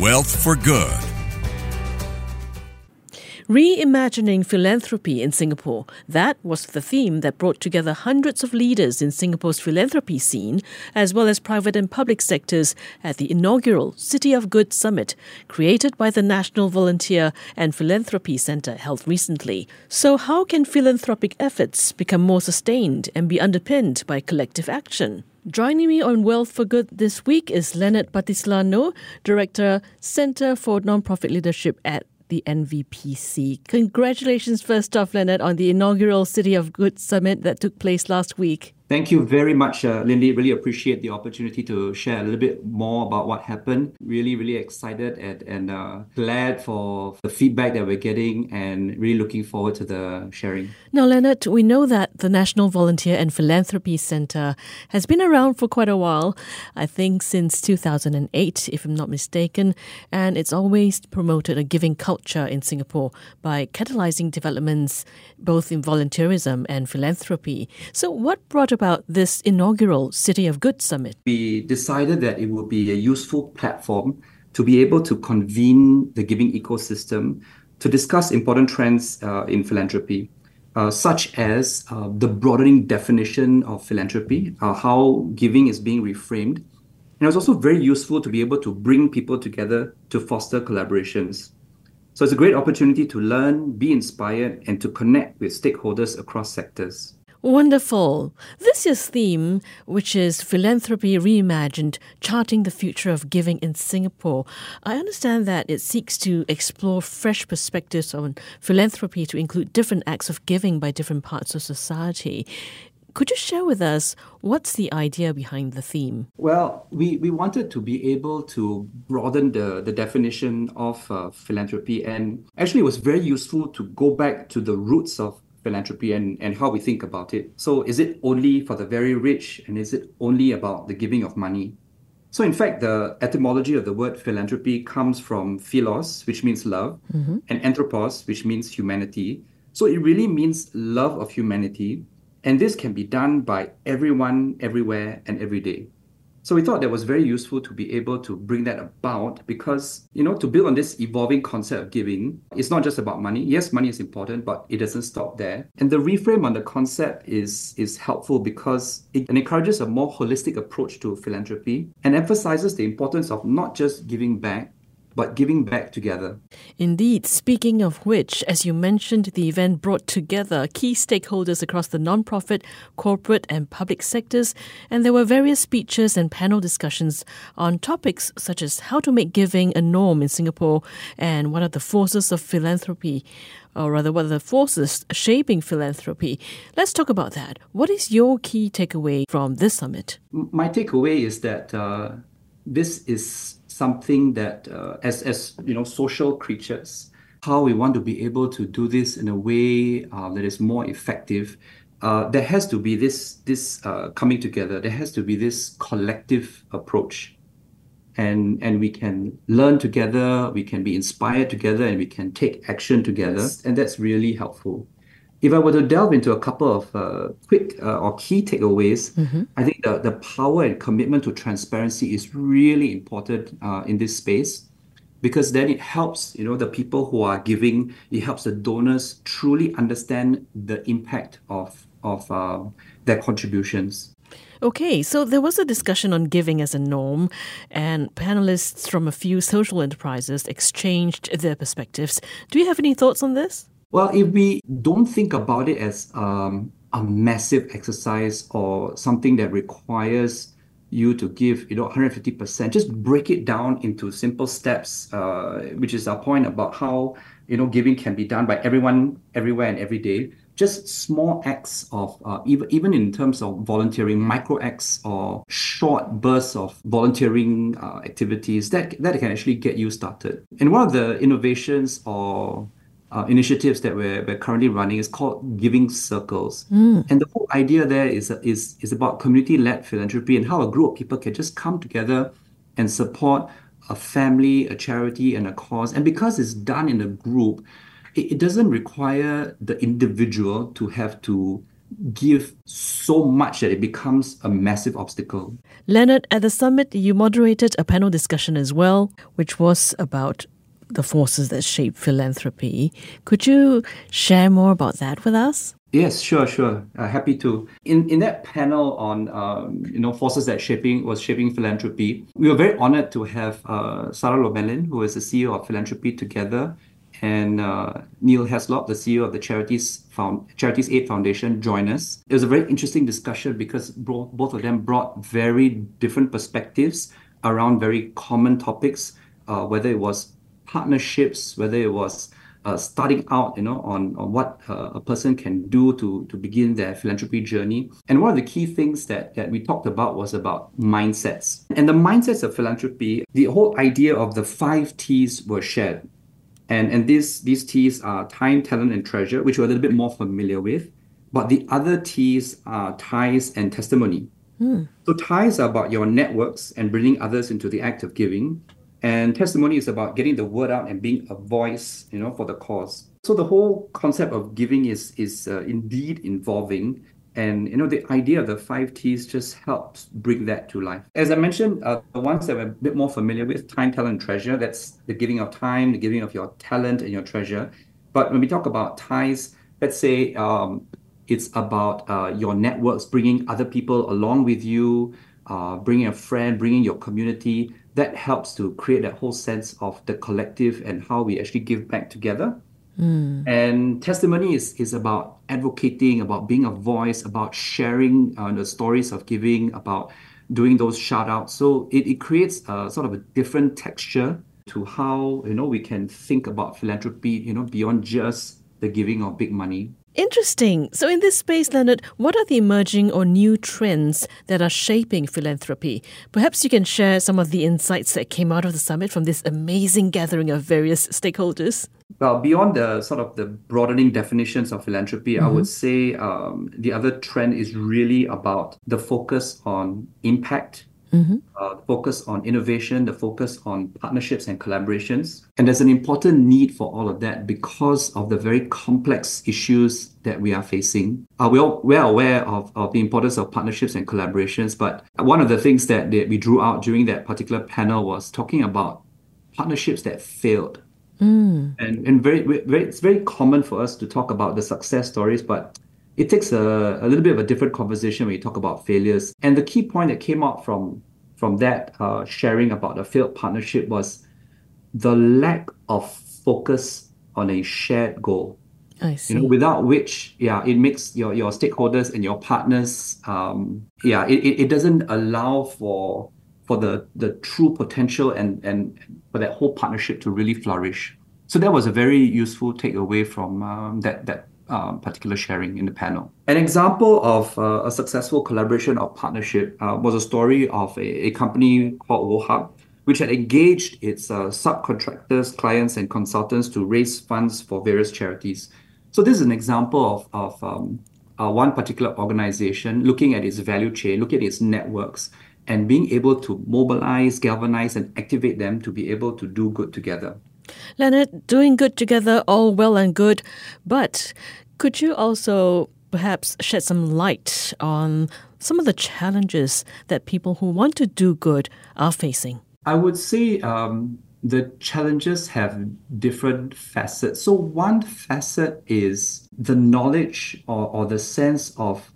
Wealth for Good. Reimagining philanthropy in Singapore. That was the theme that brought together hundreds of leaders in Singapore's philanthropy scene, as well as private and public sectors, at the inaugural City of Good Summit, created by the National Volunteer and Philanthropy Centre held recently. So, how can philanthropic efforts become more sustained and be underpinned by collective action? Joining me on Wealth for Good this week is Lenard Pattiselanno, Director, Centre for Nonprofit Leadership at the NVPC. Congratulations, first off, Lenard, on the inaugural City of Good Summit that took place last week. Thank you very much, uh, Lindy. Really appreciate the opportunity to share a little bit more about what happened. Really, really excited and, and uh, glad for the feedback that we're getting and really looking forward to the sharing. Now, Lenard, we know that the National Volunteer and Philanthropy Centre has been around for quite a while, I think since 2008, if I'm not mistaken, and it's always promoted a giving culture in Singapore by catalyzing developments both in volunteerism and philanthropy. So, what brought about this inaugural City of Good Summit? We decided that it would be a useful platform to be able to convene the giving ecosystem to discuss important trends uh, in philanthropy, uh, such as uh, the broadening definition of philanthropy, uh, how giving is being reframed. And it was also very useful to be able to bring people together to foster collaborations. So it's a great opportunity to learn, be inspired, and to connect with stakeholders across sectors. Wonderful. This year's theme, which is Philanthropy Reimagined, charting the future of giving in Singapore. I understand that it seeks to explore fresh perspectives on philanthropy to include different acts of giving by different parts of society. Could you share with us what's the idea behind the theme? Well, we, we wanted to be able to broaden the, the definition of uh, philanthropy, and actually, it was very useful to go back to the roots of philanthropy and, and how we think about it. So, is it only for the very rich and is it only about the giving of money? So, in fact, the etymology of the word philanthropy comes from philos, which means love, mm-hmm. and anthropos, which means humanity. So, it really means love of humanity. And this can be done by everyone, everywhere, and every day. So we thought that was very useful to be able to bring that about because, you know, to build on this evolving concept of giving, it's not just about money. Yes, money is important, but it doesn't stop there. And the reframe on the concept is, is helpful because it encourages a more holistic approach to philanthropy and emphasizes the importance of not just giving back, but giving back together. Indeed. Speaking of which, as you mentioned, the event brought together key stakeholders across the non-profit, corporate, and public sectors, and there were various speeches and panel discussions on topics such as how to make giving a norm in Singapore and what are the forces of philanthropy or rather, what are the forces shaping philanthropy? Let's talk about that. What is your key takeaway from this summit? My takeaway is that uh, this is something that uh, as as you know social creatures how we want to be able to do this in a way uh, that is more effective uh, there has to be this this uh, coming together. There has to be this collective approach. And and we can learn together we can be inspired together and we can take action together. Yes. and that's really helpful if I were to delve into a couple of uh, quick uh, or key takeaways, mm-hmm. I think the, the power and commitment to transparency is really important uh, in this space because then it helps you know the people who are giving it helps the donors truly understand the impact of of uh, their contributions Okay, so there was a discussion on giving as a norm, and panelists from a few social enterprises exchanged their perspectives. Do you have any thoughts on this? Well, if we don't think about it as um, a massive exercise or something that requires you to give, you know, 150%, just break it down into simple steps, uh, which is our point about how, you know, giving can be done by everyone, everywhere and every day. Just small acts of, uh, even, even in terms of volunteering, micro acts or short bursts of volunteering uh, activities that, that can actually get you started. And one of the innovations or uh, initiatives that we're, we're currently running is called Giving Circles. Mm. And the whole idea there is, is, is about community led philanthropy and how a group of people can just come together and support a family, a charity, and a cause. And because it's done in a group, it, it doesn't require the individual to have to give so much that it becomes a massive obstacle. Lenard, at the summit, you moderated a panel discussion as well, which was about the forces that shape philanthropy. Could you share more about that with us? Yes, sure, sure. Uh, happy to. In in that panel on um, you know forces that shaping was shaping philanthropy, we were very honored to have uh, Sara Lomelin, who is the CEO of Philanthropy Together, and uh, Neil Heslop, the CEO of the Charities Found Charities Aid Foundation, join us. It was a very interesting discussion because both, both of them brought very different perspectives around very common topics, uh, whether it was partnerships, whether it was uh, starting out, you know, on, on what uh, a person can do to, to begin their philanthropy journey. And one of the key things that, that we talked about was about mindsets. And the mindsets of philanthropy, the whole idea of the five T's were shared. And, and these, these T's are time, talent, and treasure, which we're a little bit more familiar with. But the other T's are ties and testimony. Mm. So ties are about your networks and bringing others into the act of giving. And testimony is about getting the word out and being a voice, you know, for the cause. So the whole concept of giving is is uh, indeed involving, and you know the idea of the five T's just helps bring that to life. As I mentioned, uh, the ones that we're a bit more familiar with, time, talent, treasure. That's the giving of time, the giving of your talent and your treasure. But when we talk about ties, let's say um, it's about uh, your networks, bringing other people along with you, uh, bringing a friend, bringing your community that helps to create that whole sense of the collective and how we actually give back together. Mm. And testimony is, is about advocating, about being a voice, about sharing uh, the stories of giving, about doing those shout outs. So it, it creates a sort of a different texture to how you know we can think about philanthropy, you know, beyond just the giving of big money. Interesting. So, in this space, Lenard, what are the emerging or new trends that are shaping philanthropy? Perhaps you can share some of the insights that came out of the summit from this amazing gathering of various stakeholders. Well, beyond the sort of the broadening definitions of philanthropy, mm-hmm. I would say um, the other trend is really about the focus on impact Mm-hmm. Uh, the focus on innovation, the focus on partnerships and collaborations. And there's an important need for all of that because of the very complex issues that we are facing. Uh, we're, we're aware of, of the importance of partnerships and collaborations, but one of the things that, that we drew out during that particular panel was talking about partnerships that failed. Mm. And, and very, very, it's very common for us to talk about the success stories, but it takes a, a little bit of a different conversation when you talk about failures. And the key point that came out from from that uh, sharing about the failed partnership was the lack of focus on a shared goal. I see. You know, without which, yeah, it makes your, your stakeholders and your partners, um, yeah, it, it, it doesn't allow for for the the true potential and and for that whole partnership to really flourish. So that was a very useful takeaway from um, that that um, particular sharing in the panel. An example of uh, a successful collaboration or partnership uh, was a story of a, a company called Woh Hup, which had engaged its uh, subcontractors, clients, and consultants to raise funds for various charities. So this is an example of, of um, uh, one particular organization looking at its value chain, looking at its networks, and being able to mobilize, galvanize, and activate them to be able to do good together. Lenard, doing good together, all well and good, but could you also perhaps shed some light on some of the challenges that people who want to do good are facing? I would say um, the challenges have different facets. So, one facet is the knowledge or, or the sense of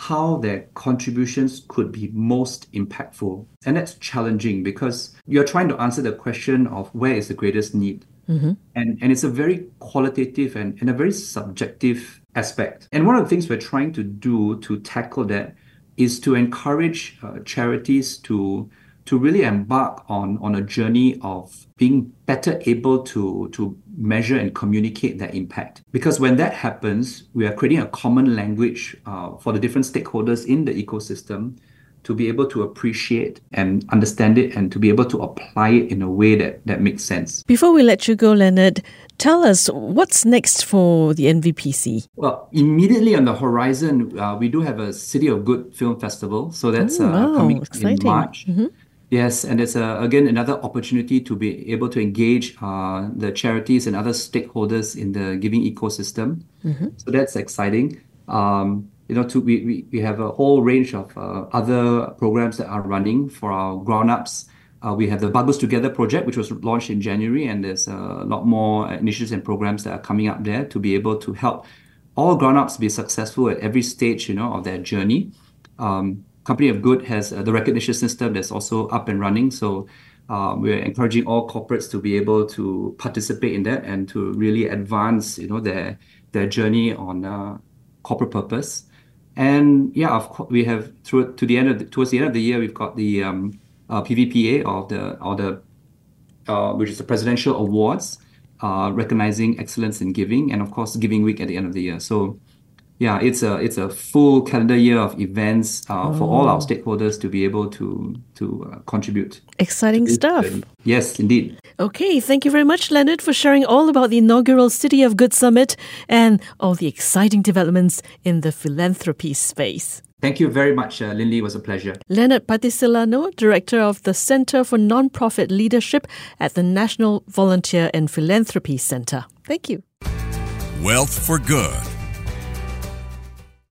how their contributions could be most impactful. And that's challenging because you're trying to answer the question of where is the greatest need. Mm-hmm. And, and it's a very qualitative and, and a very subjective aspect. And one of the things we're trying to do to tackle that is to encourage uh, charities to to really embark on, on a journey of being better able to, to measure and communicate that impact. Because when that happens, we are creating a common language uh, for the different stakeholders in the ecosystem to be able to appreciate and understand it and to be able to apply it in a way that, that makes sense. Before we let you go, Lenard, tell us what's next for the NVPC? Well, immediately on the horizon, uh, we do have a City of Good Film Festival. So that's uh, wow, coming exciting. in March. Mm-hmm. Yes, and it's uh, again another opportunity to be able to engage uh, the charities and other stakeholders in the giving ecosystem. Mm-hmm. So that's exciting. Um, you know, to we, we, we have a whole range of uh, other programs that are running for our grown-ups. Uh, we have the Bagus Together project, which was launched in January, and there's a lot more initiatives and programs that are coming up there to be able to help all grown-ups be successful at every stage, you know, of their journey. Um, Company of Good has uh, the recognition system that's also up and running. So uh, we're encouraging all corporates to be able to participate in that and to really advance, you know, their their journey on uh, corporate purpose. And yeah, of course, we have through to the end of the, towards the end of the year, we've got the um, uh, PVPA or the or the uh, which is the presidential awards, uh, recognizing excellence in giving, and of course, Giving Week at the end of the year. So yeah, it's a it's a full calendar year of events uh, oh. for all our oh. stakeholders to be able to to uh, contribute. Exciting stuff. Yes, indeed. Okay, thank you very much, Lenard, for sharing all about the inaugural City of Good Summit and all the exciting developments in the philanthropy space. Thank you very much, uh, Linley. It was a pleasure. Lenard Pattiselanno, Director of the Center for Nonprofit Leadership at the National Volunteer and Philanthropy Center. Thank you. Wealth for Good